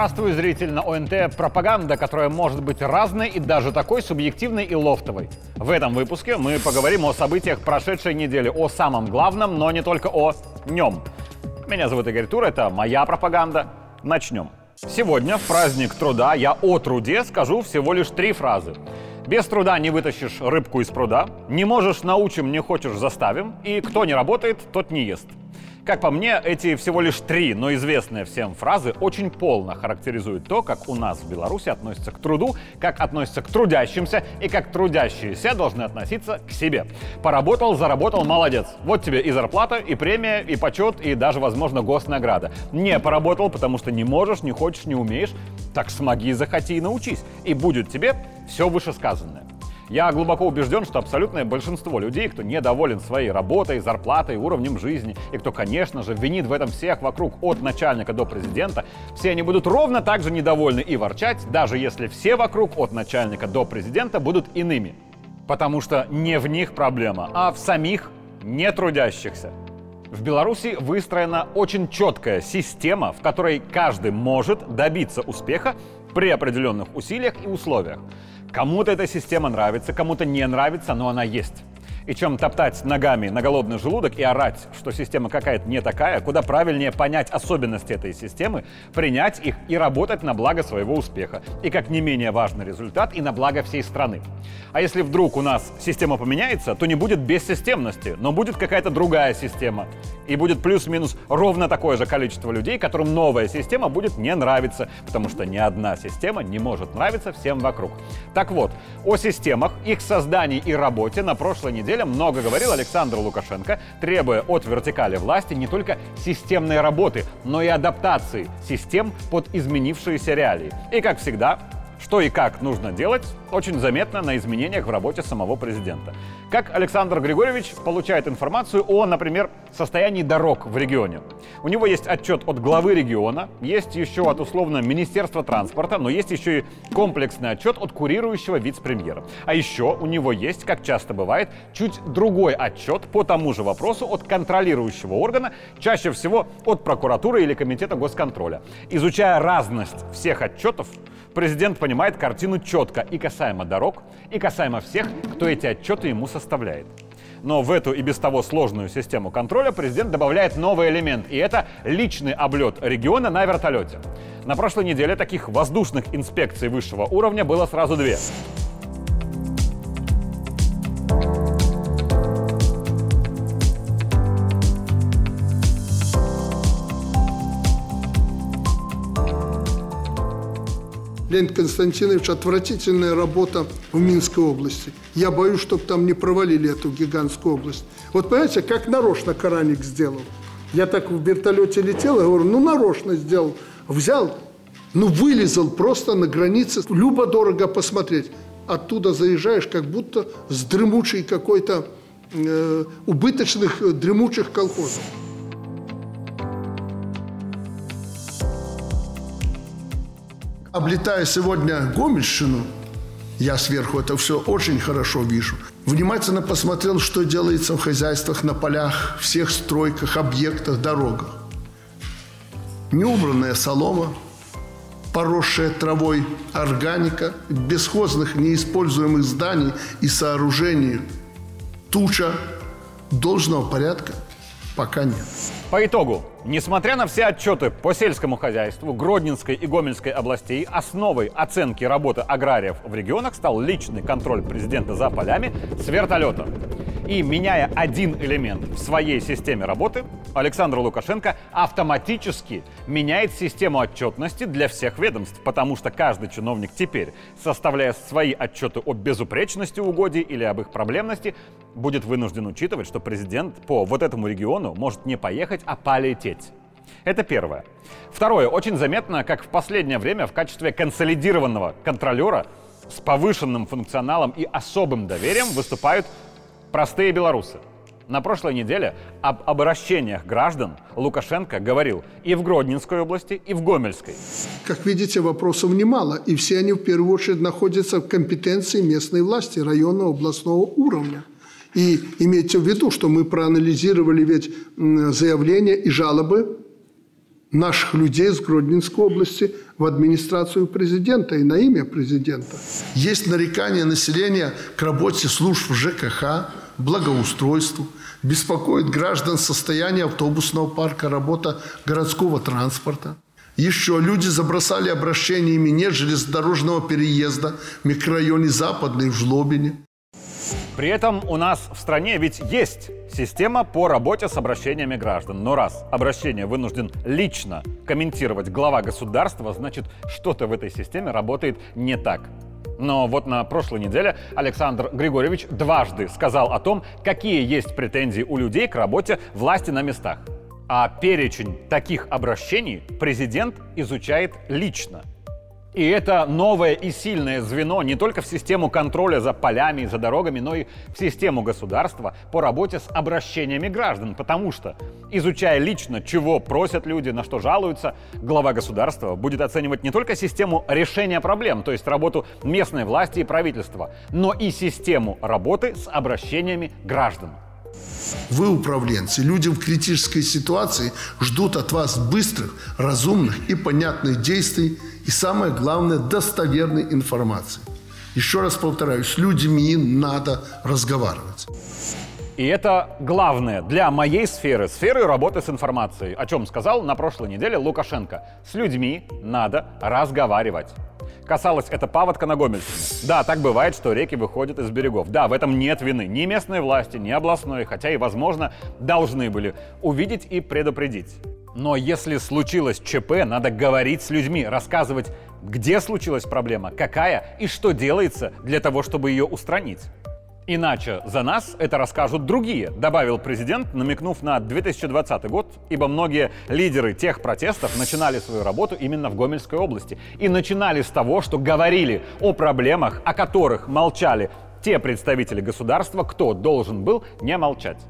Здравствуй, зритель на ОНТ. Пропаганда, которая может быть разной и даже такой субъективной и лофтовой. В этом выпуске мы поговорим о событиях прошедшей недели, о самом главном, но не только о нем. Меня зовут Игорь Тур, это моя пропаганда. Начнем. Сегодня, в праздник труда, я о труде скажу всего лишь три фразы. Без труда не вытащишь рыбку из пруда, не можешь научим, не хочешь заставим, и кто не работает, тот не ест. Как по мне, эти всего лишь три, но известные всем фразы очень полно характеризуют то, как у нас в Беларуси относятся к труду, как относятся к трудящимся и как трудящиеся должны относиться к себе. Поработал, заработал, молодец. Вот тебе и зарплата, и премия, и почет, и даже, возможно, госнаграда. Не поработал, потому что не можешь, не хочешь, не умеешь, так смоги, захоти и научись. И будет тебе все вышесказанное. Я глубоко убежден, что абсолютное большинство людей, кто недоволен своей работой, зарплатой, уровнем жизни, и кто, конечно же, винит в этом всех вокруг от начальника до президента, все они будут ровно так же недовольны и ворчать, даже если все вокруг от начальника до президента будут иными. Потому что не в них проблема, а в самих нетрудящихся. В Беларуси выстроена очень четкая система, в которой каждый может добиться успеха при определенных усилиях и условиях. Кому-то эта система нравится, кому-то не нравится, но она есть. И чем топтать ногами на голодный желудок и орать, что система какая-то не такая, куда правильнее понять особенности этой системы, принять их и работать на благо своего успеха. И как не менее важный результат, и на благо всей страны. А если вдруг у нас система поменяется, то не будет бессистемности, но будет какая-то другая система. И будет плюс-минус ровно такое же количество людей, которым новая система будет не нравиться, потому что ни одна система не может нравиться всем вокруг. Так вот, о системах, их создании и работе на прошлой неделе много говорил Александр Лукашенко, требуя от вертикали власти не только системной работы, но и адаптации систем под изменившиеся реалии. И, как всегда, что и как нужно делать, очень заметно на изменениях в работе самого президента. Как Александр Григорьевич получает информацию о, например, состоянии дорог в регионе. У него есть отчет от главы региона, есть еще от условно Министерства транспорта, но есть еще и комплексный отчет от курирующего вице-премьера. А еще у него есть, как часто бывает, чуть другой отчет по тому же вопросу от контролирующего органа, чаще всего от прокуратуры или комитета госконтроля. Изучая разность всех отчетов, президент понимает картину четко и касаемо дорог, и касаемо всех, кто эти отчеты ему составляет. Но в эту и без того сложную систему контроля президент добавляет новый элемент, и это личный облет региона на вертолете. На прошлой неделе таких воздушных инспекций высшего уровня было сразу две. Леонид Константинович, отвратительная работа в Минской области. Я боюсь, чтобы там не провалили эту гигантскую область. Вот понимаете, как нарочно Караник сделал. Я так в вертолете летел, я говорю, ну нарочно сделал. Взял, ну вылезал просто на границе. Любо-дорого посмотреть. Оттуда заезжаешь, как будто с дремучей какой-то э, убыточных э, дремучих колхозов. Облетая сегодня Гомельщину, я сверху это все очень хорошо вижу. Внимательно посмотрел, что делается в хозяйствах, на полях, всех стройках, объектах, дорогах. Неубранная солома, поросшая травой органика, бесхозных неиспользуемых зданий и сооружений, туча должного порядка пока нет. По итогу, несмотря на все отчеты по сельскому хозяйству Гродненской и Гомельской областей, основой оценки работы аграриев в регионах стал личный контроль президента за полями с вертолета. И меняя один элемент в своей системе работы, Александр Лукашенко автоматически меняет систему отчетности для всех ведомств, потому что каждый чиновник теперь, составляя свои отчеты о безупречности угодий или об их проблемности, будет вынужден учитывать, что президент по вот этому региону может не поехать, а полететь. Это первое. Второе. Очень заметно, как в последнее время в качестве консолидированного контролера с повышенным функционалом и особым доверием выступают Простые белорусы. На прошлой неделе об обращениях граждан Лукашенко говорил и в Гродненской области, и в Гомельской. Как видите, вопросов немало, и все они в первую очередь находятся в компетенции местной власти, районного, областного уровня. И имейте в виду, что мы проанализировали ведь заявления и жалобы наших людей из Гродненской области в администрацию президента и на имя президента. Есть нарекания населения к работе служб ЖКХ, благоустройству, беспокоит граждан состояние автобусного парка, работа городского транспорта. Еще люди забросали обращениями нет железнодорожного переезда в микрорайоне Западный в Жлобине. При этом у нас в стране ведь есть система по работе с обращениями граждан. Но раз обращение вынужден лично комментировать глава государства, значит, что-то в этой системе работает не так. Но вот на прошлой неделе Александр Григорьевич дважды сказал о том, какие есть претензии у людей к работе власти на местах. А перечень таких обращений президент изучает лично. И это новое и сильное звено не только в систему контроля за полями и за дорогами, но и в систему государства по работе с обращениями граждан. Потому что, изучая лично, чего просят люди, на что жалуются, глава государства будет оценивать не только систему решения проблем, то есть работу местной власти и правительства, но и систему работы с обращениями граждан. Вы, управленцы, люди в критической ситуации ждут от вас быстрых, разумных и понятных действий и, самое главное, достоверной информации. Еще раз повторяю, с людьми надо разговаривать. И это главное для моей сферы, сферы работы с информацией, о чем сказал на прошлой неделе Лукашенко. С людьми надо разговаривать. Касалось это паводка на Гомельщине. Да, так бывает, что реки выходят из берегов. Да, в этом нет вины ни местной власти, ни областной, хотя и, возможно, должны были увидеть и предупредить. Но если случилось ЧП, надо говорить с людьми, рассказывать, где случилась проблема, какая и что делается для того, чтобы ее устранить. Иначе за нас это расскажут другие, добавил президент, намекнув на 2020 год, ибо многие лидеры тех протестов начинали свою работу именно в Гомельской области. И начинали с того, что говорили о проблемах, о которых молчали те представители государства, кто должен был не молчать.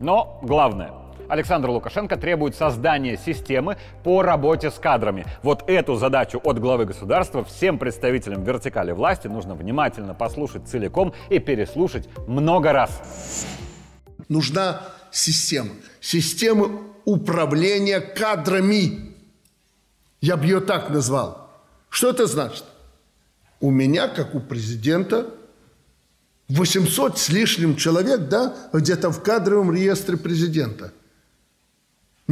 Но главное – Александр Лукашенко требует создания системы по работе с кадрами. Вот эту задачу от главы государства всем представителям вертикали власти нужно внимательно послушать целиком и переслушать много раз. Нужна система. Система управления кадрами. Я бы ее так назвал. Что это значит? У меня, как у президента, 800 с лишним человек, да, где-то в кадровом реестре президента –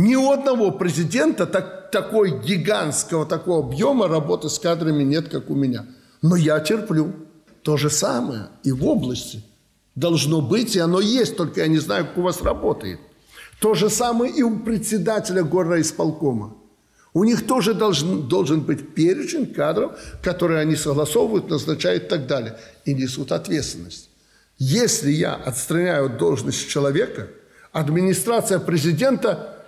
ни у одного президента так, такой гигантского такого объема работы с кадрами нет, как у меня. Но я терплю. То же самое и в области. Должно быть, и оно есть, только я не знаю, как у вас работает. То же самое и у председателя горноисполкома. У них тоже должен, должен быть перечень кадров, которые они согласовывают, назначают и так далее. И несут ответственность. Если я отстраняю от должности человека, администрация президента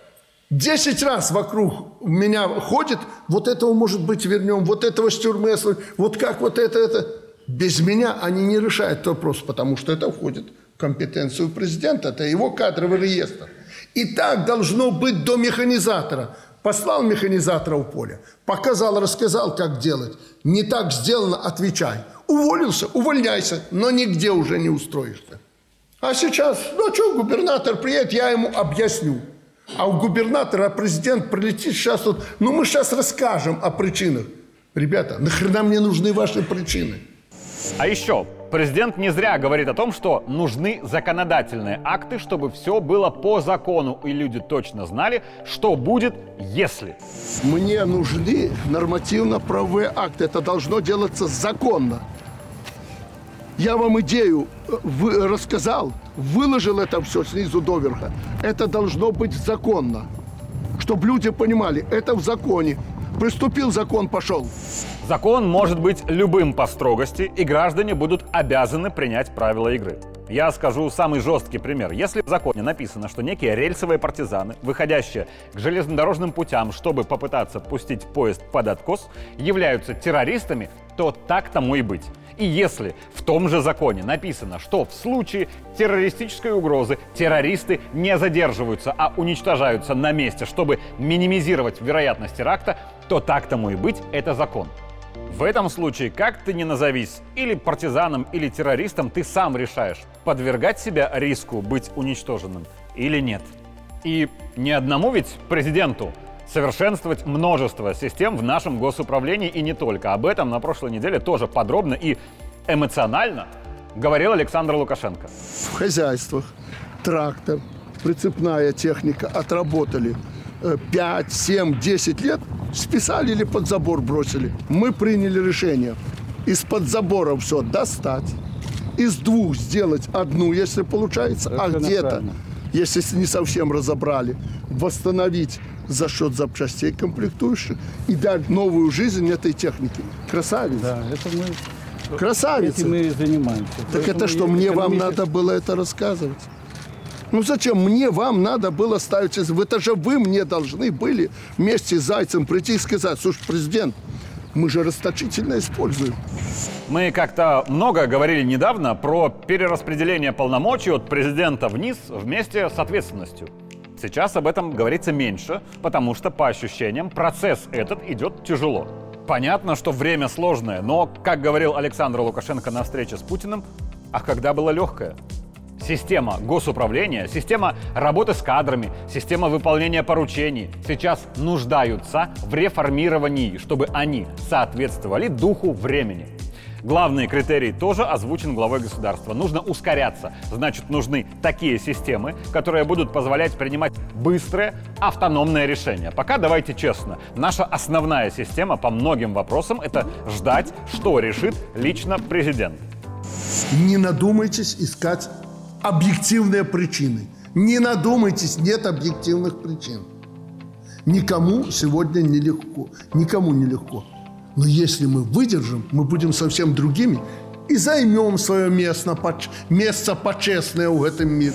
Десять раз вокруг меня ходит, вот этого, может быть, вернем, вот этого с тюрьмы, вот как вот это, это. Без меня они не решают этот вопрос, потому что это входит в компетенцию президента, это его кадровый реестр. И так должно быть до механизатора. Послал механизатора в поле, показал, рассказал, как делать. Не так сделано, отвечай. Уволился, увольняйся, но нигде уже не устроишься. А сейчас, ну что, губернатор приедет, я ему объясню. А у губернатора президент прилетит сейчас вот, ну мы сейчас расскажем о причинах. Ребята, нахрена мне нужны ваши причины? А еще, президент не зря говорит о том, что нужны законодательные акты, чтобы все было по закону, и люди точно знали, что будет, если. Мне нужны нормативно-правовые акты. Это должно делаться законно. Я вам идею э, вы, рассказал, выложил это все снизу доверха. Это должно быть законно. Чтобы люди понимали, это в законе. Приступил закон, пошел. Закон может быть любым по строгости, и граждане будут обязаны принять правила игры. Я скажу самый жесткий пример. Если в законе написано, что некие рельсовые партизаны, выходящие к железнодорожным путям, чтобы попытаться пустить поезд под откос, являются террористами, то так тому и быть. И если в том же законе написано, что в случае террористической угрозы террористы не задерживаются, а уничтожаются на месте, чтобы минимизировать вероятность теракта, то так тому и быть, это закон. В этом случае, как ты ни назовись, или партизаном, или террористом, ты сам решаешь, подвергать себя риску быть уничтоженным или нет. И ни одному ведь президенту совершенствовать множество систем в нашем госуправлении и не только. Об этом на прошлой неделе тоже подробно и эмоционально говорил Александр Лукашенко. В хозяйствах трактор, прицепная техника отработали 5, 7, 10 лет, списали или под забор бросили. Мы приняли решение из-под забора все достать, из двух сделать одну, если получается, а где-то, если не совсем разобрали, восстановить за счет запчастей комплектующих и дать новую жизнь этой технике. Красавица. Да, это мы, Красавица. этим мы и занимаемся. Так это Поэтому что, мне вам надо было это рассказывать? Ну зачем мне вам надо было ставить... из- Это же вы мне должны были вместе с Зайцем прийти и сказать, слушай, президент, мы же расточительно используем. Мы как-то много говорили недавно про перераспределение полномочий от президента вниз вместе с ответственностью. Сейчас об этом говорится меньше, потому что, по ощущениям, процесс этот идет тяжело. Понятно, что время сложное, но, как говорил Александр Лукашенко на встрече с Путиным, а когда было легкое? Система госуправления, система работы с кадрами, система выполнения поручений сейчас нуждаются в реформировании, чтобы они соответствовали духу времени. Главный критерий тоже озвучен главой государства. Нужно ускоряться. Значит, нужны такие системы, которые будут позволять принимать быстрые, автономные решения. Пока, давайте честно, наша основная система по многим вопросам – это ждать, что решит лично президент. Не надумайтесь искать объективные причины. Не надумайтесь, нет объективных причин. Никому сегодня нелегко. Никому нелегко. Но если мы выдержим, мы будем совсем другими и займем свое место, место почестное в этом мире.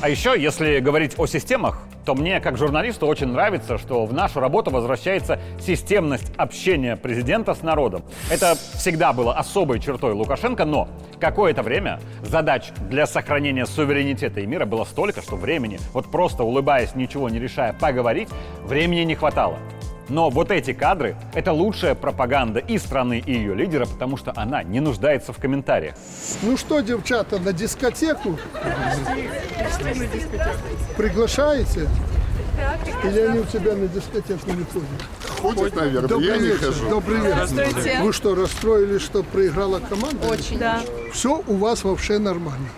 А еще, если говорить о системах, то мне, как журналисту, очень нравится, что в нашу работу возвращается системность общения президента с народом. Это всегда было особой чертой Лукашенко, но какое-то время задач для сохранения суверенитета и мира было столько, что времени, вот просто улыбаясь, ничего не решая, поговорить, времени не хватало. Но вот эти кадры – это лучшая пропаганда и страны, и ее лидера, потому что она не нуждается в комментариях. Ну что, девчата, на дискотеку? Приглашаете? Или они у тебя на дискотеку не ходят? Ходит, наверное, Добрый я не вечер, хожу. добрый вечер. Вы что, расстроились, что проиграла команда? Очень. Да. Все у вас вообще нормально.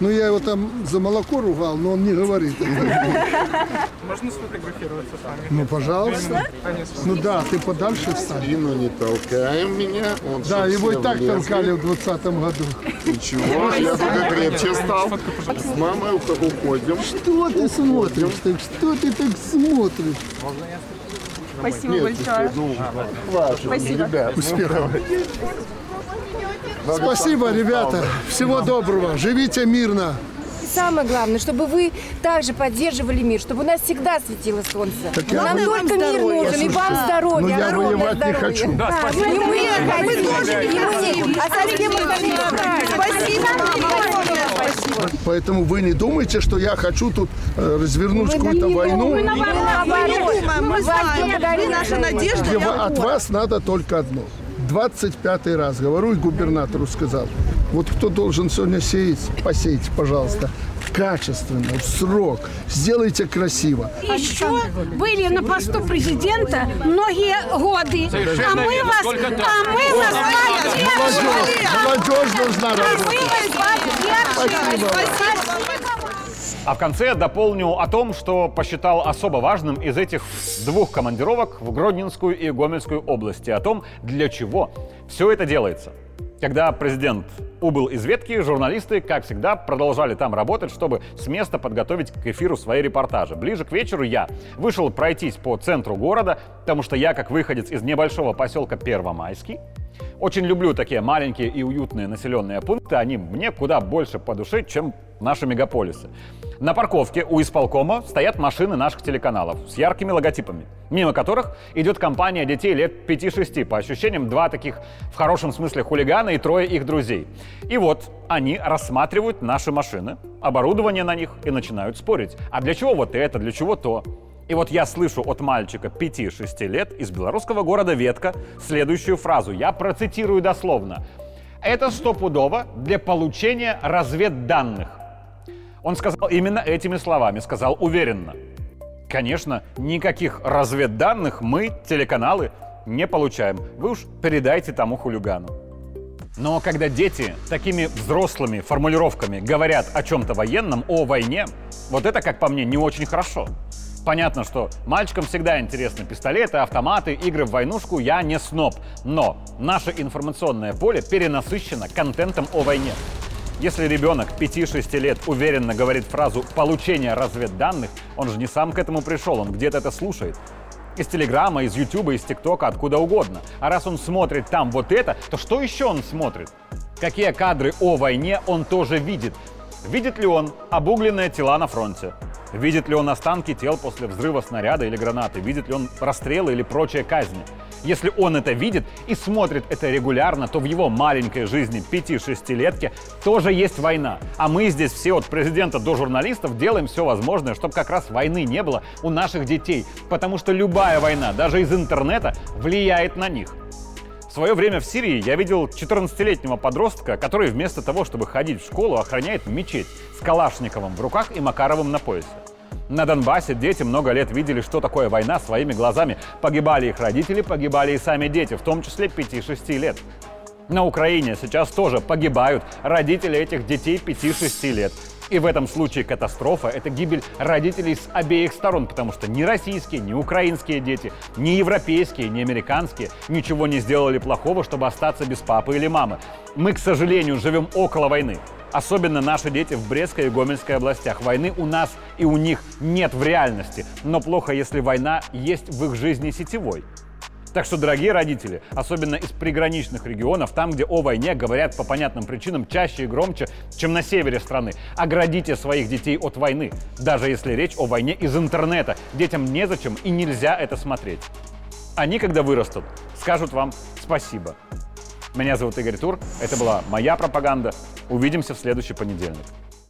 Ну, я его там за молоко ругал, но он не говорит. Можно сфотографироваться с вами? Ну, пожалуйста. Ну да, ты подальше встань. Спину не толкаем меня. Он Да, его и так толкали в 20 году. Ничего, я только крепче стал. С мамой уходим. Что ты смотришь? Так что ты так смотришь? Спасибо Нет, большое. ну, ваши, Спасибо. ребят. Успехов. Спасибо, ребята. Всего доброго. Живите мирно. И Самое главное, чтобы вы также поддерживали мир, чтобы у нас всегда светило солнце. я Нам бы- только мир нужен, и вам здоровья. Ну, я огромное воевать не здоровья. хочу. Да, и мы хотим. Мы. А совсем Спасибо. Поэтому вы не думайте, что я хочу тут э, развернуть какую-то войну. Мы знаем, наша надежда. Вы- от вас надо только одно. 25 раз говорю и губернатору сказал. Вот кто должен сегодня сеять, посейте, пожалуйста, качественно, в срок. Сделайте красиво. еще были на посту президента многие годы. А мы вас, а мы вас Молодежь, молодежь должна работать. А в конце дополню о том, что посчитал особо важным из этих двух командировок в Гродненскую и Гомельскую области, о том, для чего все это делается. Когда президент убыл из ветки, журналисты, как всегда, продолжали там работать, чтобы с места подготовить к эфиру свои репортажи. Ближе к вечеру я вышел пройтись по центру города, потому что я, как выходец из небольшого поселка Первомайский, очень люблю такие маленькие и уютные населенные пункты. Они мне куда больше по душе, чем наши мегаполисы. На парковке у исполкома стоят машины наших телеканалов с яркими логотипами, мимо которых идет компания детей лет 5-6. По ощущениям, два таких в хорошем смысле хулигана и трое их друзей. И вот они рассматривают наши машины, оборудование на них и начинают спорить. А для чего вот это, для чего то? И вот я слышу от мальчика 5-6 лет из белорусского города Ветка следующую фразу. Я процитирую дословно. Это стопудово для получения разведданных. Он сказал именно этими словами, сказал уверенно. Конечно, никаких разведданных мы, телеканалы, не получаем. Вы уж передайте тому хулигану. Но когда дети такими взрослыми формулировками говорят о чем-то военном, о войне, вот это, как по мне, не очень хорошо. Понятно, что мальчикам всегда интересны пистолеты, автоматы, игры в войнушку, я не сноб. Но наше информационное поле перенасыщено контентом о войне. Если ребенок 5-6 лет уверенно говорит фразу «получение разведданных», он же не сам к этому пришел, он где-то это слушает. Из Телеграма, из Ютуба, из ТикТока, откуда угодно. А раз он смотрит там вот это, то что еще он смотрит? Какие кадры о войне он тоже видит? Видит ли он обугленные тела на фронте? Видит ли он останки тел после взрыва снаряда или гранаты? Видит ли он расстрелы или прочие казни? Если он это видит и смотрит это регулярно, то в его маленькой жизни 5-6-летки тоже есть война. А мы здесь все от президента до журналистов делаем все возможное, чтобы как раз войны не было у наших детей. Потому что любая война, даже из интернета, влияет на них. В свое время в Сирии я видел 14-летнего подростка, который вместо того, чтобы ходить в школу, охраняет мечеть с Калашниковым в руках и Макаровым на поясе. На Донбассе дети много лет видели, что такое война своими глазами. Погибали их родители, погибали и сами дети, в том числе 5-6 лет. На Украине сейчас тоже погибают родители этих детей 5-6 лет. И в этом случае катастрофа – это гибель родителей с обеих сторон, потому что ни российские, ни украинские дети, ни европейские, ни американские ничего не сделали плохого, чтобы остаться без папы или мамы. Мы, к сожалению, живем около войны. Особенно наши дети в Брестской и Гомельской областях. Войны у нас и у них нет в реальности. Но плохо, если война есть в их жизни сетевой. Так что, дорогие родители, особенно из приграничных регионов, там, где о войне говорят по понятным причинам чаще и громче, чем на севере страны, оградите своих детей от войны, даже если речь о войне из интернета. Детям незачем и нельзя это смотреть. Они, когда вырастут, скажут вам спасибо. Меня зовут Игорь Тур, это была моя пропаганда. Увидимся в следующий понедельник.